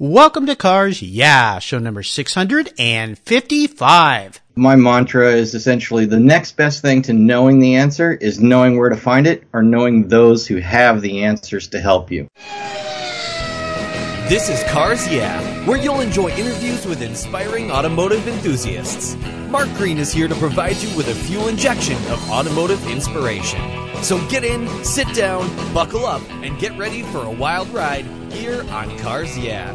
Welcome to Cars Yeah, show number 655. My mantra is essentially the next best thing to knowing the answer is knowing where to find it or knowing those who have the answers to help you. This is Cars Yeah, where you'll enjoy interviews with inspiring automotive enthusiasts. Mark Green is here to provide you with a fuel injection of automotive inspiration. So get in, sit down, buckle up, and get ready for a wild ride here on Cars Yeah.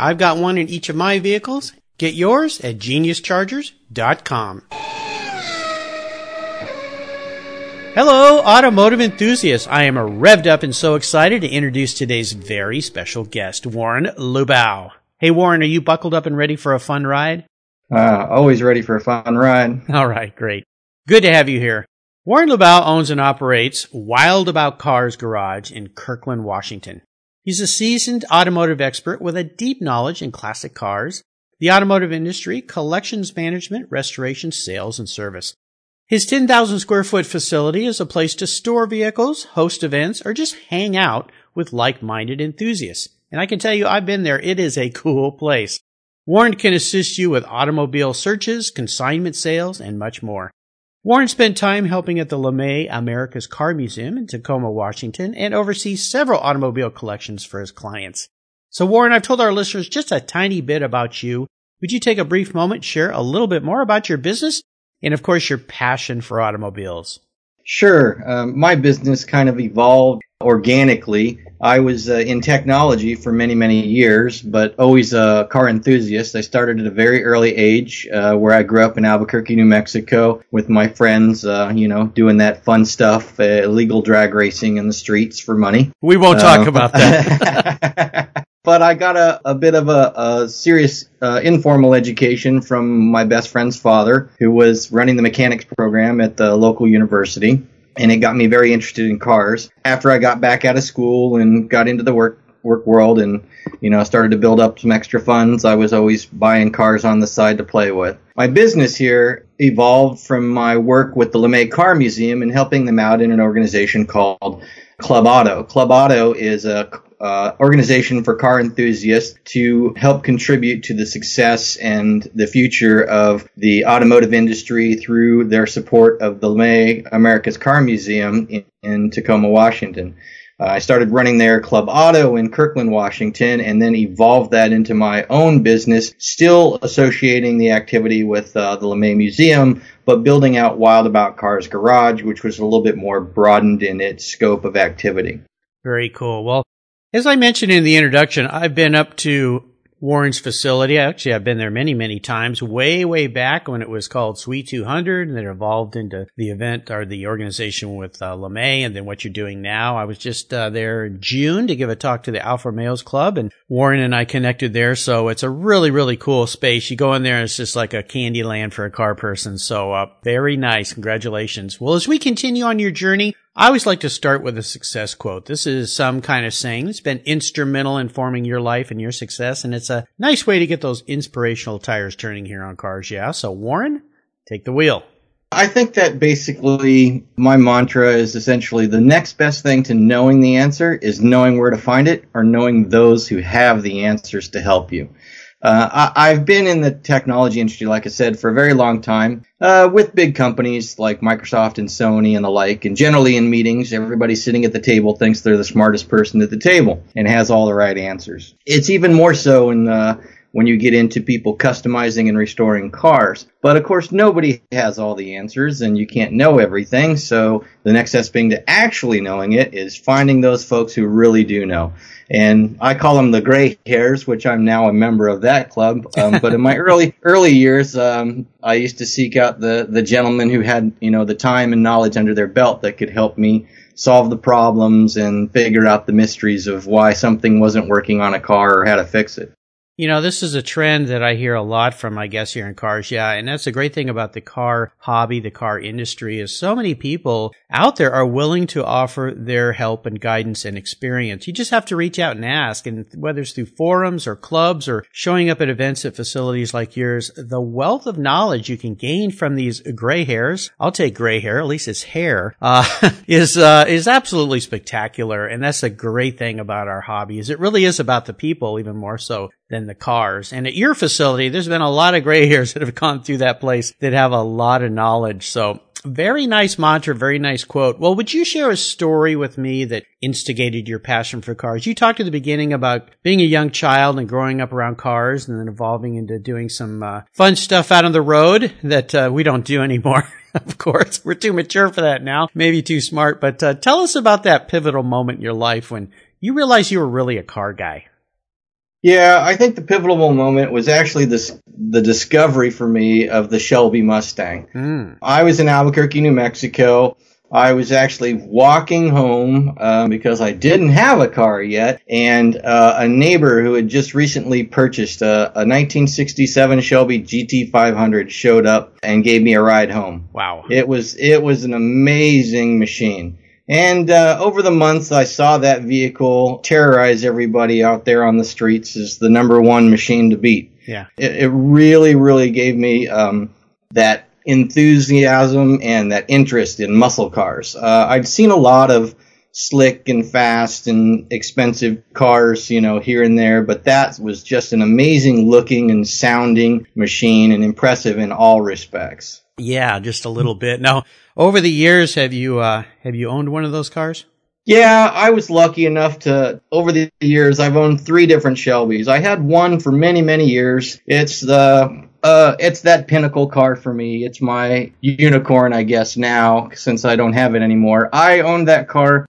I've got one in each of my vehicles. Get yours at geniuschargers.com. Hello, automotive enthusiasts. I am revved up and so excited to introduce today's very special guest, Warren Lubow. Hey, Warren, are you buckled up and ready for a fun ride? Uh, always ready for a fun ride. All right, great. Good to have you here. Warren Lubow owns and operates Wild About Cars Garage in Kirkland, Washington. He's a seasoned automotive expert with a deep knowledge in classic cars, the automotive industry, collections management, restoration, sales, and service. His 10,000 square foot facility is a place to store vehicles, host events, or just hang out with like-minded enthusiasts. And I can tell you, I've been there. It is a cool place. Warren can assist you with automobile searches, consignment sales, and much more. Warren spent time helping at the LeMay America's Car Museum in Tacoma, Washington, and oversees several automobile collections for his clients. So, Warren, I've told our listeners just a tiny bit about you. Would you take a brief moment, share a little bit more about your business, and of course, your passion for automobiles? Sure. Um, my business kind of evolved organically. I was uh, in technology for many, many years, but always a car enthusiast. I started at a very early age, uh, where I grew up in Albuquerque, New Mexico, with my friends, uh, you know, doing that fun stuff, uh, illegal drag racing in the streets for money. We won't talk about that. but I got a, a bit of a, a serious uh, informal education from my best friend's father, who was running the mechanics program at the local university and it got me very interested in cars. After I got back out of school and got into the work work world and you know started to build up some extra funds, I was always buying cars on the side to play with. My business here evolved from my work with the LeMay Car Museum and helping them out in an organization called Club Auto. Club Auto is a uh, organization for car enthusiasts to help contribute to the success and the future of the automotive industry through their support of the LeMay America's Car Museum in, in Tacoma, Washington. Uh, I started running their Club Auto in Kirkland, Washington, and then evolved that into my own business, still associating the activity with uh, the LeMay Museum, but building out Wild About Cars Garage, which was a little bit more broadened in its scope of activity. Very cool. Well, as I mentioned in the introduction, I've been up to Warren's facility. Actually, I've been there many, many times, way, way back when it was called Sweet 200 and then evolved into the event or the organization with uh, LeMay and then what you're doing now. I was just uh, there in June to give a talk to the Alpha Males Club and Warren and I connected there. So it's a really, really cool space. You go in there and it's just like a candy land for a car person. So uh, very nice. Congratulations. Well, as we continue on your journey, I always like to start with a success quote. This is some kind of saying that's been instrumental in forming your life and your success, and it's a nice way to get those inspirational tires turning here on cars. Yeah. So, Warren, take the wheel. I think that basically my mantra is essentially the next best thing to knowing the answer is knowing where to find it or knowing those who have the answers to help you. Uh, I, have been in the technology industry, like I said, for a very long time, uh, with big companies like Microsoft and Sony and the like. And generally in meetings, everybody sitting at the table thinks they're the smartest person at the table and has all the right answers. It's even more so in the when you get into people customizing and restoring cars. But of course, nobody has all the answers and you can't know everything. So the next step being to actually knowing it is finding those folks who really do know. And I call them the gray hairs, which I'm now a member of that club. Um, but in my early, early years, um, I used to seek out the, the gentlemen who had, you know, the time and knowledge under their belt that could help me solve the problems and figure out the mysteries of why something wasn't working on a car or how to fix it. You know, this is a trend that I hear a lot from, I guess, here in cars. Yeah. And that's a great thing about the car hobby, the car industry is so many people out there are willing to offer their help and guidance and experience. You just have to reach out and ask. And whether it's through forums or clubs or showing up at events at facilities like yours, the wealth of knowledge you can gain from these gray hairs, I'll take gray hair, at least it's hair, uh, is, uh, is absolutely spectacular. And that's a great thing about our hobby is it really is about the people even more so than the cars. And at your facility, there's been a lot of gray hairs that have gone through that place that have a lot of knowledge. So very nice mantra, very nice quote. Well, would you share a story with me that instigated your passion for cars? You talked at the beginning about being a young child and growing up around cars and then evolving into doing some uh, fun stuff out on the road that uh, we don't do anymore. of course, we're too mature for that now, maybe too smart. But uh, tell us about that pivotal moment in your life when you realized you were really a car guy. Yeah, I think the pivotal moment was actually this the discovery for me of the Shelby Mustang. Mm. I was in Albuquerque, New Mexico. I was actually walking home uh, because I didn't have a car yet, and uh, a neighbor who had just recently purchased a, a 1967 Shelby GT500 showed up and gave me a ride home. Wow! It was it was an amazing machine. And uh, over the months, I saw that vehicle terrorize everybody out there on the streets as the number one machine to beat. Yeah, it, it really, really gave me um, that enthusiasm and that interest in muscle cars. Uh, I'd seen a lot of slick and fast and expensive cars, you know, here and there, but that was just an amazing looking and sounding machine and impressive in all respects. Yeah, just a little bit. Now, over the years, have you uh, have you owned one of those cars? Yeah, I was lucky enough to over the years I've owned three different Shelbys. I had one for many many years. It's the uh, it's that pinnacle car for me. It's my unicorn, I guess now since I don't have it anymore. I owned that car.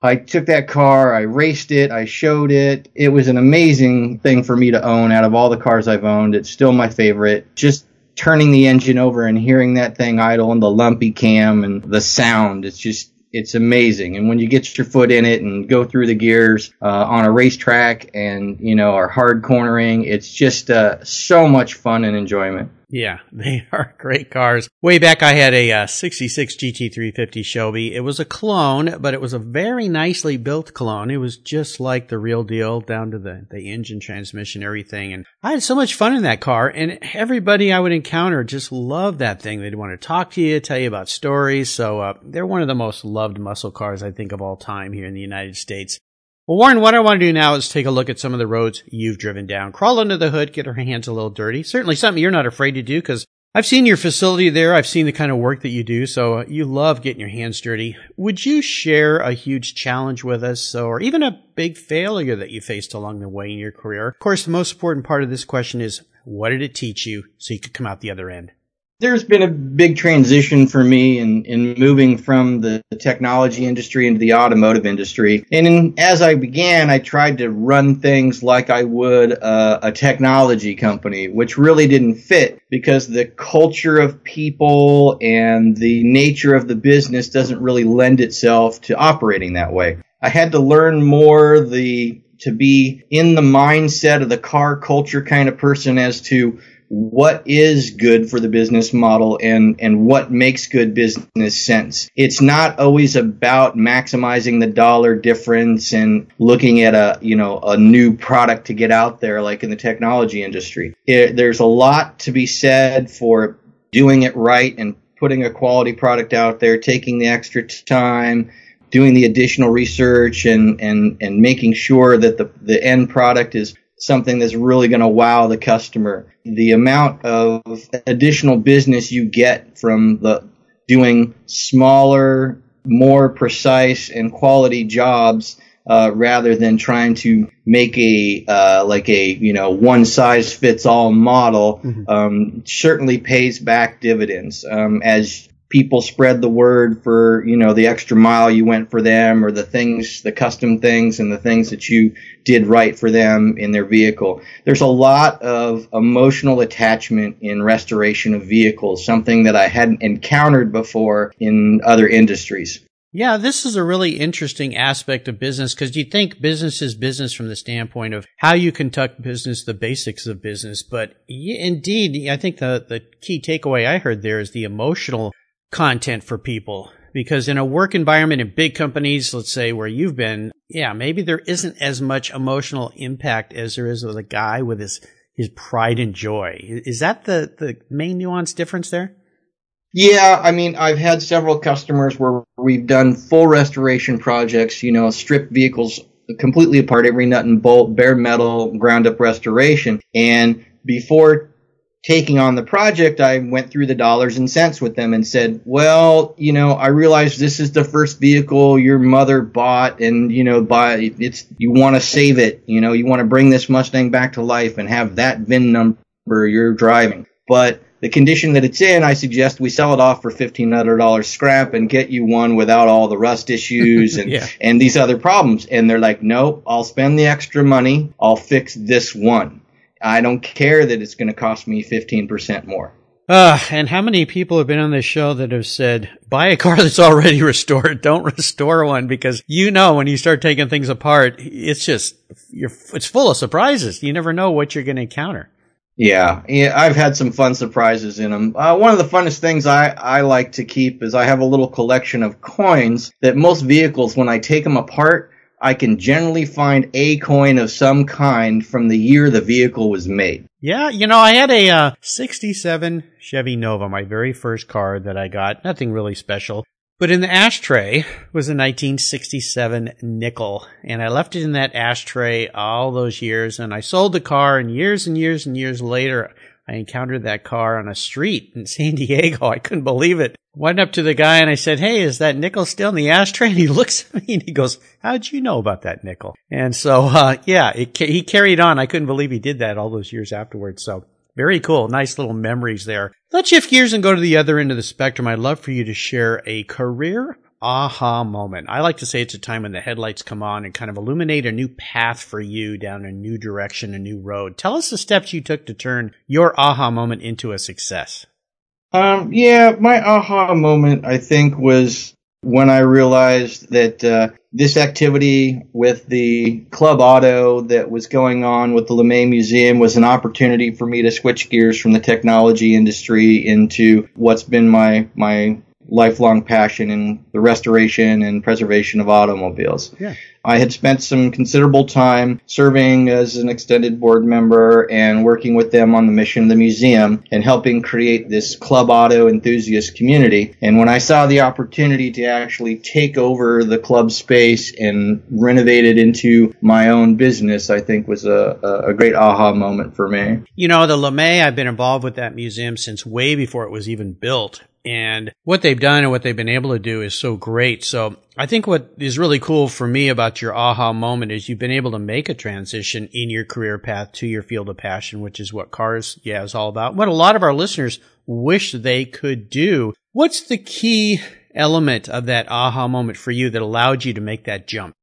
I took that car, I raced it, I showed it. It was an amazing thing for me to own out of all the cars I've owned. It's still my favorite. Just turning the engine over and hearing that thing idle and the lumpy cam and the sound. It's just it's amazing. And when you get your foot in it and go through the gears uh, on a racetrack and you know are hard cornering, it's just uh, so much fun and enjoyment. Yeah, they are great cars. Way back, I had a uh, 66 GT350 Shelby. It was a clone, but it was a very nicely built clone. It was just like the real deal, down to the, the engine, transmission, everything. And I had so much fun in that car, and everybody I would encounter just loved that thing. They'd want to talk to you, tell you about stories. So uh, they're one of the most loved muscle cars, I think, of all time here in the United States. Well, Warren, what I want to do now is take a look at some of the roads you've driven down. Crawl under the hood, get our hands a little dirty. Certainly something you're not afraid to do because I've seen your facility there. I've seen the kind of work that you do. So uh, you love getting your hands dirty. Would you share a huge challenge with us or even a big failure that you faced along the way in your career? Of course, the most important part of this question is what did it teach you so you could come out the other end? There's been a big transition for me in, in moving from the technology industry into the automotive industry. And in, as I began, I tried to run things like I would uh, a technology company, which really didn't fit because the culture of people and the nature of the business doesn't really lend itself to operating that way. I had to learn more the to be in the mindset of the car culture kind of person as to what is good for the business model and, and what makes good business sense. It's not always about maximizing the dollar difference and looking at a, you know, a new product to get out there like in the technology industry. It, there's a lot to be said for doing it right and putting a quality product out there, taking the extra time, doing the additional research and, and, and making sure that the, the end product is something that's really going to wow the customer. The amount of additional business you get from the doing smaller, more precise and quality jobs uh, rather than trying to make a uh, like a you know one size fits all model mm-hmm. um, certainly pays back dividends um, as people spread the word for you know the extra mile you went for them or the things the custom things and the things that you did right for them in their vehicle there's a lot of emotional attachment in restoration of vehicles something that i hadn't encountered before in other industries yeah, this is a really interesting aspect of business because you think business is business from the standpoint of how you conduct business, the basics of business. But indeed, I think the, the key takeaway I heard there is the emotional content for people. Because in a work environment in big companies, let's say where you've been, yeah, maybe there isn't as much emotional impact as there is with a guy with his, his pride and joy. Is that the, the main nuance difference there? Yeah, I mean, I've had several customers where we've done full restoration projects, you know, strip vehicles completely apart, every nut and bolt, bare metal, ground up restoration. And before taking on the project, I went through the dollars and cents with them and said, well, you know, I realize this is the first vehicle your mother bought and, you know, buy it's, you want to save it, you know, you want to bring this Mustang back to life and have that VIN number you're driving. But the condition that it's in, I suggest we sell it off for fifteen hundred dollars scrap and get you one without all the rust issues and yeah. and these other problems. And they're like, nope, I'll spend the extra money. I'll fix this one. I don't care that it's going to cost me fifteen percent more. Uh, and how many people have been on this show that have said, buy a car that's already restored. Don't restore one because you know when you start taking things apart, it's just, you're, it's full of surprises. You never know what you're going to encounter. Yeah, yeah, I've had some fun surprises in them. Uh, one of the funnest things I, I like to keep is I have a little collection of coins that most vehicles, when I take them apart, I can generally find a coin of some kind from the year the vehicle was made. Yeah, you know, I had a uh, 67 Chevy Nova, my very first car that I got. Nothing really special. But in the ashtray was a 1967 nickel, and I left it in that ashtray all those years. And I sold the car, and years and years and years later, I encountered that car on a street in San Diego. I couldn't believe it. Went up to the guy and I said, "Hey, is that nickel still in the ashtray?" And he looks at me and he goes, "How'd you know about that nickel?" And so, uh, yeah, it, he carried on. I couldn't believe he did that all those years afterwards. So very cool. Nice little memories there. Let's shift gears and go to the other end of the spectrum. I'd love for you to share a career aha moment. I like to say it's a time when the headlights come on and kind of illuminate a new path for you down a new direction, a new road. Tell us the steps you took to turn your aha moment into a success. Um, yeah, my aha moment, I think, was when I realized that uh, this activity with the club auto that was going on with the LeMay Museum was an opportunity for me to switch gears from the technology industry into what's been my my lifelong passion in the restoration and preservation of automobiles. Yeah. I had spent some considerable time serving as an extended board member and working with them on the mission of the museum and helping create this club auto enthusiast community. And when I saw the opportunity to actually take over the club space and renovate it into my own business, I think was a, a great aha moment for me. You know, the LeMay, I've been involved with that museum since way before it was even built. And what they've done and what they've been able to do is so great. So I think what is really cool for me about your aha moment is you've been able to make a transition in your career path to your field of passion, which is what cars, yeah, is all about. What a lot of our listeners wish they could do. What's the key element of that aha moment for you that allowed you to make that jump?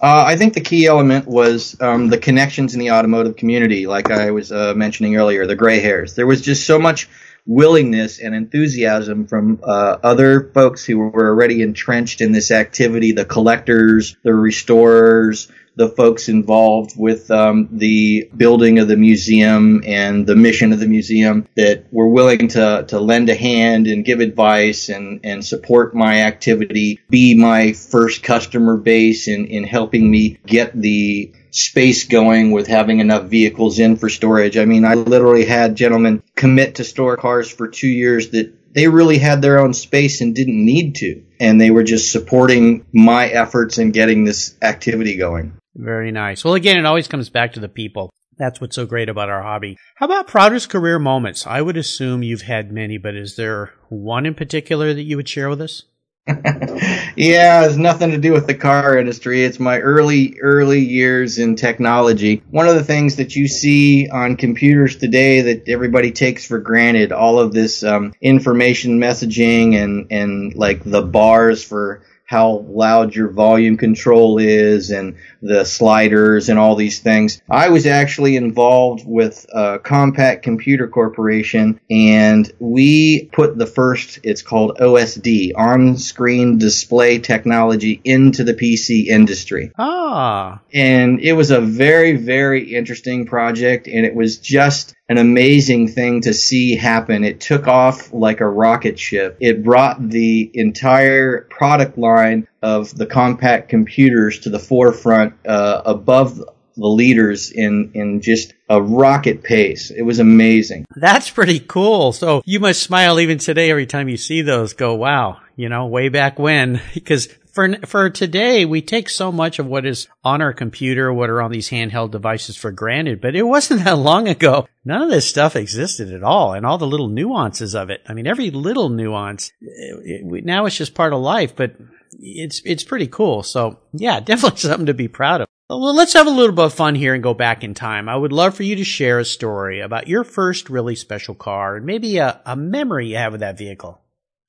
Uh, I think the key element was um, the connections in the automotive community, like I was uh, mentioning earlier, the gray hairs. There was just so much willingness and enthusiasm from uh, other folks who were already entrenched in this activity the collectors, the restorers, the folks involved with um, the building of the museum and the mission of the museum that were willing to, to lend a hand and give advice and, and support my activity, be my first customer base in, in helping me get the space going with having enough vehicles in for storage. I mean, I literally had gentlemen commit to store cars for two years that they really had their own space and didn't need to. And they were just supporting my efforts in getting this activity going. Very nice. Well, again, it always comes back to the people. That's what's so great about our hobby. How about proudest career moments? I would assume you've had many, but is there one in particular that you would share with us? yeah, it's nothing to do with the car industry. It's my early, early years in technology. One of the things that you see on computers today that everybody takes for granted, all of this um, information messaging and, and like the bars for how loud your volume control is and the sliders and all these things. I was actually involved with uh, Compaq Computer Corporation and we put the first, it's called OSD, on-screen display technology into the PC industry. Ah. And it was a very, very interesting project and it was just an amazing thing to see happen. It took off like a rocket ship. It brought the entire product line of the Compaq computers to the forefront, uh, above the leaders in, in just a rocket pace. It was amazing. That's pretty cool. So you must smile even today every time you see those go, wow, you know, way back when, because for for today, we take so much of what is on our computer, what are on these handheld devices for granted. But it wasn't that long ago. None of this stuff existed at all, and all the little nuances of it. I mean, every little nuance. Eh, it, it, now it's just part of life, but it's it's pretty cool. So yeah, definitely something to be proud of. Well, let's have a little bit of fun here and go back in time. I would love for you to share a story about your first really special car and maybe a, a memory you have with that vehicle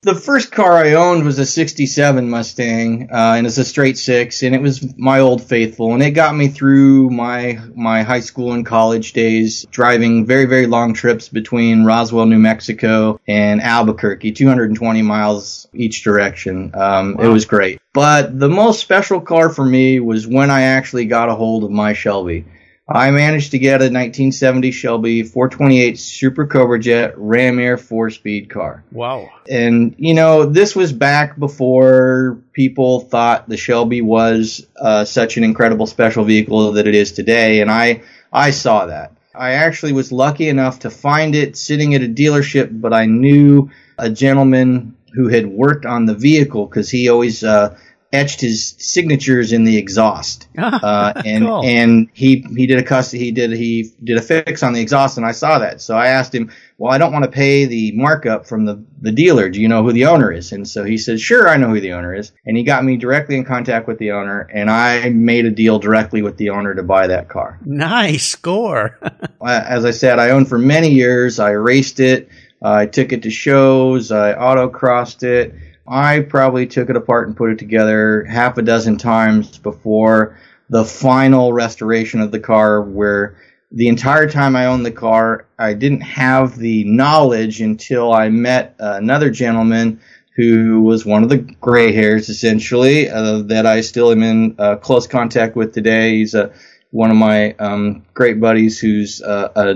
the first car I owned was a 67 Mustang, uh, and it's a straight six, and it was my old faithful, and it got me through my, my high school and college days, driving very, very long trips between Roswell, New Mexico and Albuquerque, 220 miles each direction. Um, wow. It was great. But the most special car for me was when I actually got a hold of my Shelby. I managed to get a 1970 Shelby 428 Super Cobra Jet Ram Air four speed car. Wow. And, you know, this was back before people thought the Shelby was uh, such an incredible special vehicle that it is today. And I, I saw that. I actually was lucky enough to find it sitting at a dealership, but I knew a gentleman who had worked on the vehicle because he always, uh, etched his signatures in the exhaust. Uh, and cool. and he he did a custom he did he did a fix on the exhaust and I saw that. So I asked him, "Well, I don't want to pay the markup from the the dealer. Do you know who the owner is?" And so he said, "Sure, I know who the owner is." And he got me directly in contact with the owner and I made a deal directly with the owner to buy that car. Nice score. As I said, I owned for many years. I raced it. I took it to shows. I autocrossed it. I probably took it apart and put it together half a dozen times before the final restoration of the car where the entire time I owned the car, I didn't have the knowledge until I met another gentleman who was one of the gray hairs essentially uh, that I still am in uh, close contact with today. He's a, one of my um, great buddies who's uh, a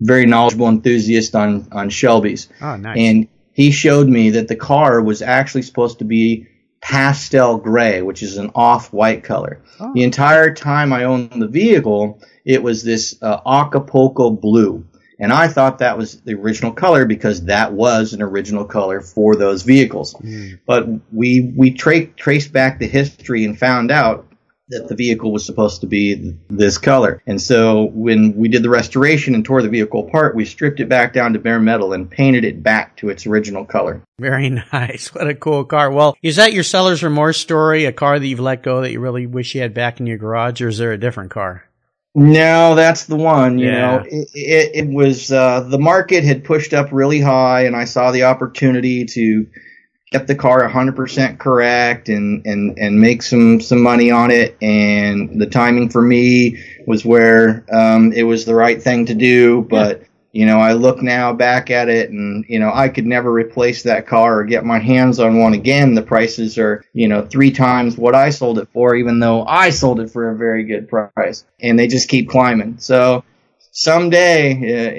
very knowledgeable enthusiast on on Shelby's. Oh, nice. And he showed me that the car was actually supposed to be pastel gray, which is an off-white color. Oh. The entire time I owned the vehicle, it was this uh, Acapulco blue. And I thought that was the original color because that was an original color for those vehicles. Mm. But we we tra- traced back the history and found out that the vehicle was supposed to be this color. And so when we did the restoration and tore the vehicle apart, we stripped it back down to bare metal and painted it back to its original color. Very nice. What a cool car. Well, is that your seller's remorse story? A car that you've let go that you really wish you had back in your garage, or is there a different car? No, that's the one. You yeah. know, it, it, it was uh, the market had pushed up really high, and I saw the opportunity to get the car 100% correct and, and, and make some, some money on it. And the timing for me was where, um, it was the right thing to do. But, yeah. you know, I look now back at it and, you know, I could never replace that car or get my hands on one again. The prices are, you know, three times what I sold it for, even though I sold it for a very good price and they just keep climbing. So, someday,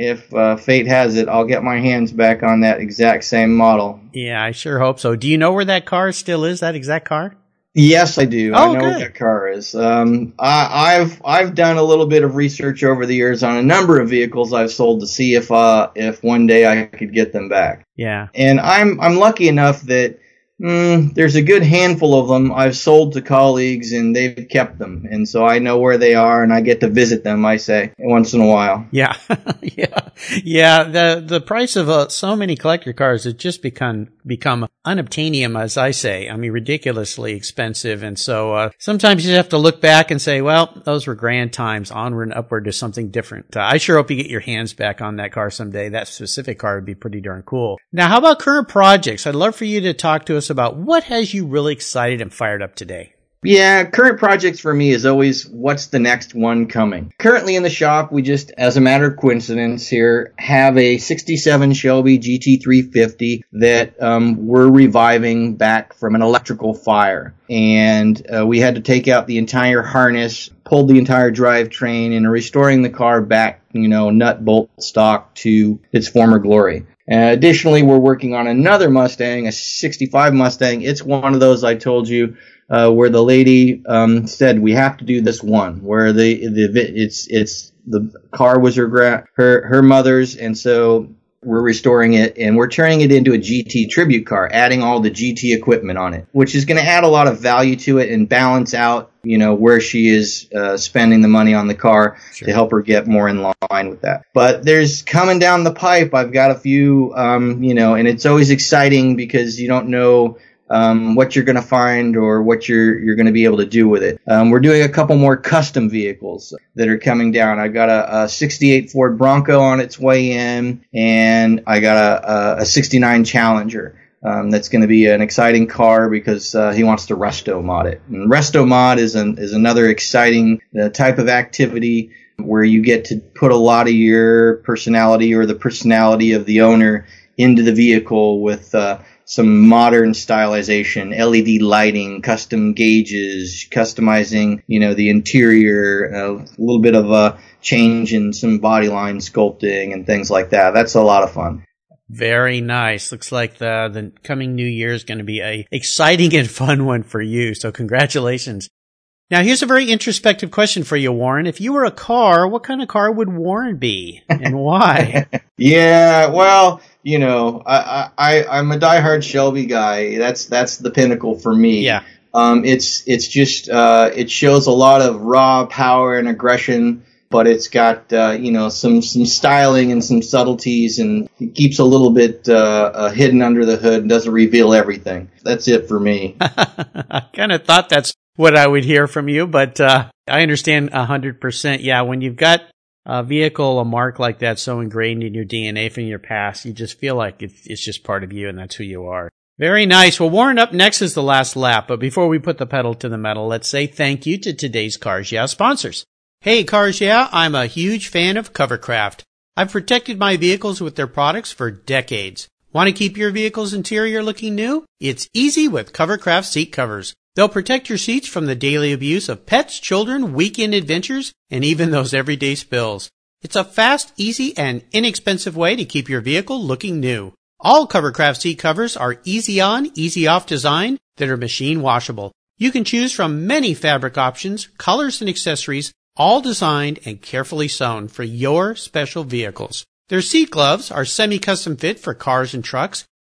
if uh, fate has it, I'll get my hands back on that exact same model. Yeah, I sure hope so. Do you know where that car still is? That exact car? Yes, I do. Oh, I know good. where that car is. Um, I, have I've done a little bit of research over the years on a number of vehicles I've sold to see if uh if one day I could get them back. Yeah. And I'm I'm lucky enough that Mm, there's a good handful of them I've sold to colleagues and they've kept them. And so I know where they are and I get to visit them, I say, once in a while. Yeah. yeah. Yeah. The, the price of uh, so many collector cars has just become, become unobtainium, as I say. I mean, ridiculously expensive. And so, uh, sometimes you have to look back and say, well, those were grand times onward and upward to something different. Uh, I sure hope you get your hands back on that car someday. That specific car would be pretty darn cool. Now, how about current projects? I'd love for you to talk to us about what has you really excited and fired up today. Yeah, current projects for me is always what's the next one coming. Currently in the shop, we just, as a matter of coincidence here, have a 67 Shelby GT350 that um, we're reviving back from an electrical fire. And uh, we had to take out the entire harness, pulled the entire drivetrain, and restoring the car back, you know, nut bolt stock to its former glory. Uh, additionally, we're working on another Mustang, a 65 Mustang. It's one of those I told you uh, where the lady um, said we have to do this one, where the the it's it's the car was her gra- her her mother's, and so we're restoring it and we're turning it into a GT tribute car, adding all the GT equipment on it, which is going to add a lot of value to it and balance out, you know, where she is uh, spending the money on the car sure. to help her get more in line with that. But there's coming down the pipe. I've got a few, um, you know, and it's always exciting because you don't know um, what you're going to find or what you're you're going to be able to do with it. Um, we're doing a couple more custom vehicles that are coming down. I got a, a 68 Ford Bronco on its way in, and I got a, a 69 Challenger. Um, that's going to be an exciting car because uh, he wants to resto mod it. And resto mod is an, is another exciting uh, type of activity where you get to put a lot of your personality or the personality of the owner into the vehicle with uh, some modern stylization, LED lighting, custom gauges, customizing, you know, the interior, uh, a little bit of a change in some body line sculpting and things like that. That's a lot of fun. Very nice. Looks like the the coming new year is going to be a exciting and fun one for you. So congratulations. Now here's a very introspective question for you, Warren. If you were a car, what kind of car would Warren be and why? yeah, well, you know, I, I, I'm a diehard Shelby guy. That's, that's the pinnacle for me. Yeah. Um, it's, it's just, uh, it shows a lot of raw power and aggression, but it's got, uh, you know, some, some styling and some subtleties and it keeps a little bit, uh, uh hidden under the hood and doesn't reveal everything. That's it for me. I kind of thought that's what I would hear from you, but, uh, I understand a hundred percent. Yeah. When you've got a vehicle, a mark like that so ingrained in your DNA from your past, you just feel like it's, just part of you and that's who you are. Very nice. Well, Warren, up next is the last lap, but before we put the pedal to the metal, let's say thank you to today's Cars Yeah sponsors. Hey, Cars Yeah, I'm a huge fan of Covercraft. I've protected my vehicles with their products for decades. Want to keep your vehicle's interior looking new? It's easy with Covercraft seat covers. They'll protect your seats from the daily abuse of pets, children, weekend adventures, and even those everyday spills. It's a fast, easy, and inexpensive way to keep your vehicle looking new. All Covercraft seat covers are easy on, easy off design that are machine washable. You can choose from many fabric options, colors, and accessories, all designed and carefully sewn for your special vehicles. Their seat gloves are semi-custom fit for cars and trucks,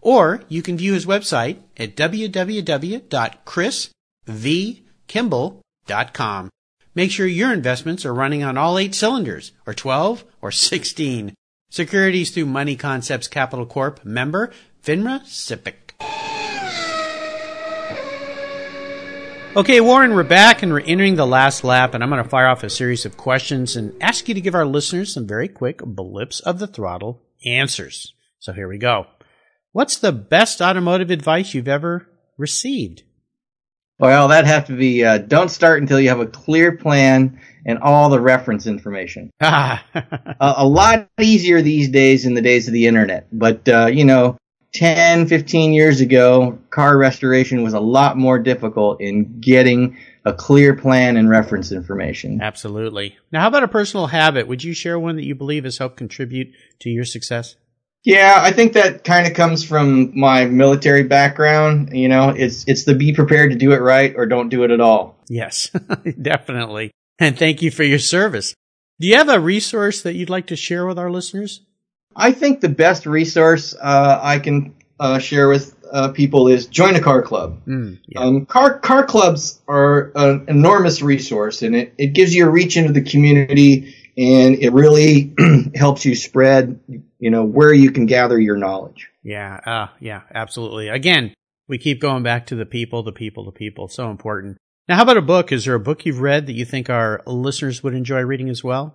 Or you can view his website at www.chrisvkimball.com. Make sure your investments are running on all eight cylinders, or 12, or 16. Securities through Money Concepts Capital Corp. Member, FINRA SIPC. Okay, Warren, we're back and we're entering the last lap, and I'm going to fire off a series of questions and ask you to give our listeners some very quick blips of the throttle answers. So here we go. What's the best automotive advice you've ever received? Well, that'd have to be uh, don't start until you have a clear plan and all the reference information. a, a lot easier these days in the days of the internet, but uh, you know, 10, 15 years ago, car restoration was a lot more difficult in getting a clear plan and reference information. Absolutely. Now, how about a personal habit? Would you share one that you believe has helped contribute to your success? Yeah, I think that kind of comes from my military background. You know, it's it's the be prepared to do it right or don't do it at all. Yes, definitely. And thank you for your service. Do you have a resource that you'd like to share with our listeners? I think the best resource uh, I can uh, share with uh, people is join a car club. Mm, yeah. um, car car clubs are an enormous resource, and it, it gives you a reach into the community, and it really helps you spread, you know, where you can gather your knowledge. Yeah, uh, yeah, absolutely. Again, we keep going back to the people, the people, the people. So important. Now, how about a book? Is there a book you've read that you think our listeners would enjoy reading as well?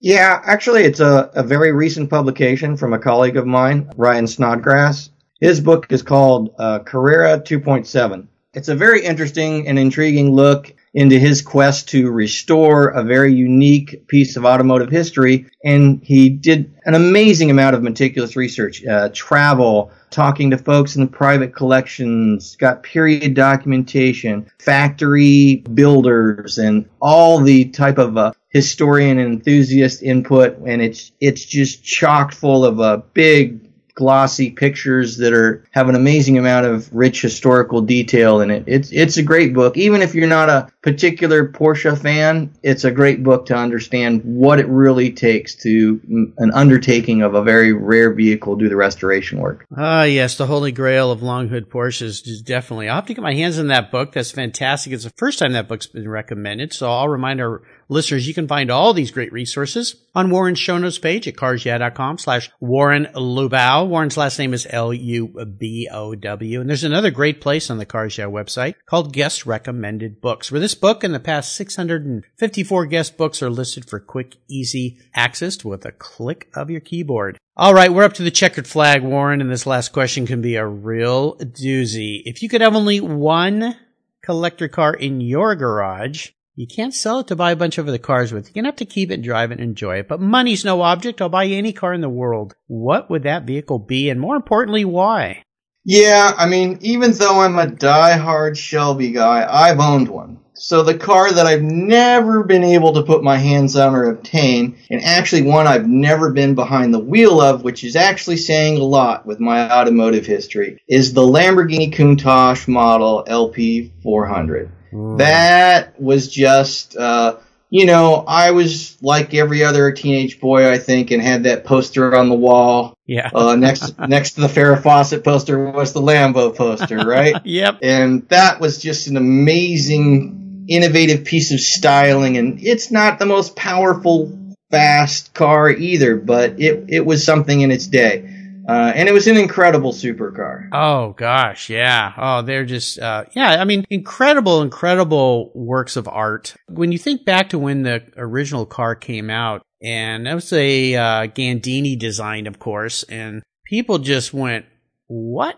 Yeah, actually, it's a, a very recent publication from a colleague of mine, Ryan Snodgrass. His book is called uh, Carrera 2.7. It's a very interesting and intriguing look into his quest to restore a very unique piece of automotive history. And he did an amazing amount of meticulous research, uh, travel, talking to folks in the private collections, got period documentation, factory builders, and all the type of uh, historian and enthusiast input. And it's it's just chock full of a big glossy pictures that are have an amazing amount of rich historical detail in it. It's it's a great book. Even if you're not a particular Porsche fan, it's a great book to understand what it really takes to an undertaking of a very rare vehicle do the restoration work. Ah, yes, the holy grail of long hood Porsches is definitely. I'll have to get my hands on that book. That's fantastic. It's the first time that book's been recommended, so I'll remind our Listeners, you can find all these great resources on Warren's show notes page at carsyeah.com slash Warren Lubow. Warren's last name is L-U-B-O-W. And there's another great place on the Cars Yeah website called Guest Recommended Books, where this book and the past 654 guest books are listed for quick, easy access with a click of your keyboard. All right, we're up to the checkered flag, Warren, and this last question can be a real doozy. If you could have only one collector car in your garage, you can't sell it to buy a bunch of other cars with. You're going to have to keep it, and drive it, and enjoy it. But money's no object. I'll buy you any car in the world. What would that vehicle be? And more importantly, why? Yeah, I mean, even though I'm a die-hard Shelby guy, I've owned one. So the car that I've never been able to put my hands on or obtain, and actually one I've never been behind the wheel of, which is actually saying a lot with my automotive history, is the Lamborghini Countach model LP400. Mm. That was just, uh, you know, I was like every other teenage boy, I think, and had that poster on the wall. Yeah. uh, next next to the Farrah Fawcett poster was the Lambo poster, right? yep. And that was just an amazing, innovative piece of styling, and it's not the most powerful, fast car either, but it it was something in its day. Uh, and it was an incredible supercar. Oh gosh, yeah. Oh, they're just, uh, yeah. I mean, incredible, incredible works of art. When you think back to when the original car came out, and that was a uh, Gandini design, of course, and people just went, "What?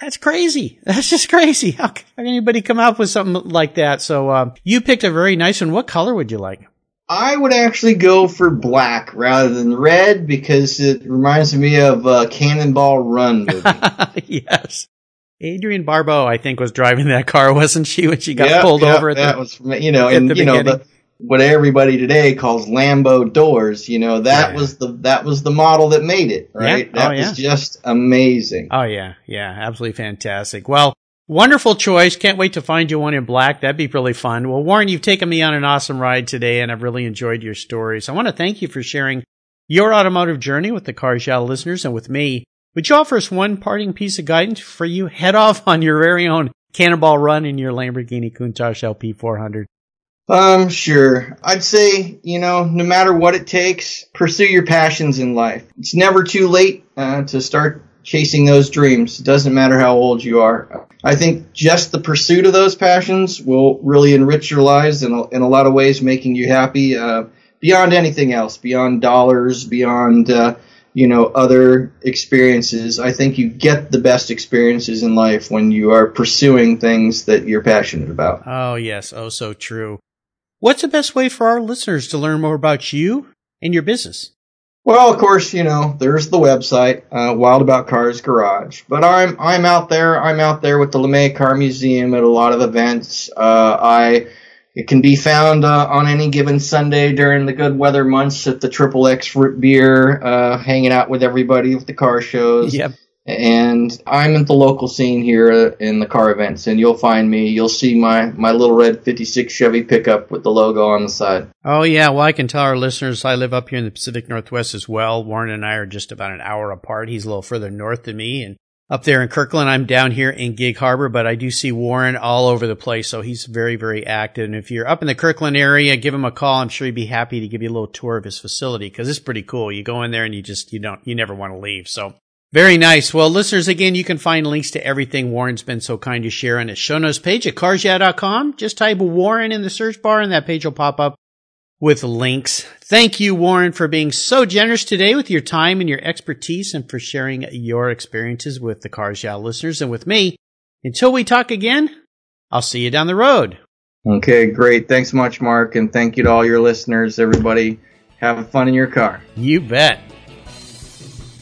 That's crazy. That's just crazy. How can anybody come up with something like that?" So uh, you picked a very nice one. What color would you like? I would actually go for black rather than red because it reminds me of uh, Cannonball Run movie. yes. Adrienne Barbeau, I think, was driving that car, wasn't she, when she got yep, pulled yep, over? that the, was, you know, and you know the, what everybody today calls Lambo doors. You know, that yeah. was the that was the model that made it, right? Yeah. That oh, was just amazing. Oh yeah, yeah, absolutely fantastic. Well, Wonderful choice. Can't wait to find you one in black. That'd be really fun. Well, Warren, you've taken me on an awesome ride today and I've really enjoyed your stories. I want to thank you for sharing your automotive journey with the Cars Yeah listeners and with me. Would you offer us one parting piece of guidance for you head off on your very own cannonball run in your Lamborghini Countach LP 400? Um, sure. I'd say, you know, no matter what it takes, pursue your passions in life. It's never too late uh, to start chasing those dreams. It doesn't matter how old you are. I think just the pursuit of those passions will really enrich your lives in a, in a lot of ways, making you happy uh, beyond anything else, beyond dollars, beyond uh, you know other experiences. I think you get the best experiences in life when you are pursuing things that you're passionate about. Oh yes, oh so true. What's the best way for our listeners to learn more about you and your business? Well, of course, you know, there's the website, uh, Wild About Cars Garage. But I'm I'm out there. I'm out there with the LeMay Car Museum at a lot of events. Uh, I it can be found uh, on any given Sunday during the good weather months at the Triple X Root Beer, uh, hanging out with everybody at the car shows. Yep and I'm at the local scene here in the car events, and you'll find me. You'll see my my little red '56 Chevy pickup with the logo on the side. Oh yeah, well I can tell our listeners I live up here in the Pacific Northwest as well. Warren and I are just about an hour apart. He's a little further north than me, and up there in Kirkland, I'm down here in Gig Harbor, but I do see Warren all over the place, so he's very very active. And if you're up in the Kirkland area, give him a call. I'm sure he'd be happy to give you a little tour of his facility because it's pretty cool. You go in there and you just you don't you never want to leave. So very nice. Well, listeners, again, you can find links to everything Warren's been so kind to share on his show notes page at carsyeah.com. Just type Warren in the search bar and that page will pop up with links. Thank you, Warren, for being so generous today with your time and your expertise and for sharing your experiences with the Cars listeners and with me. Until we talk again, I'll see you down the road. Okay, great. Thanks much, Mark. And thank you to all your listeners. Everybody, have fun in your car. You bet.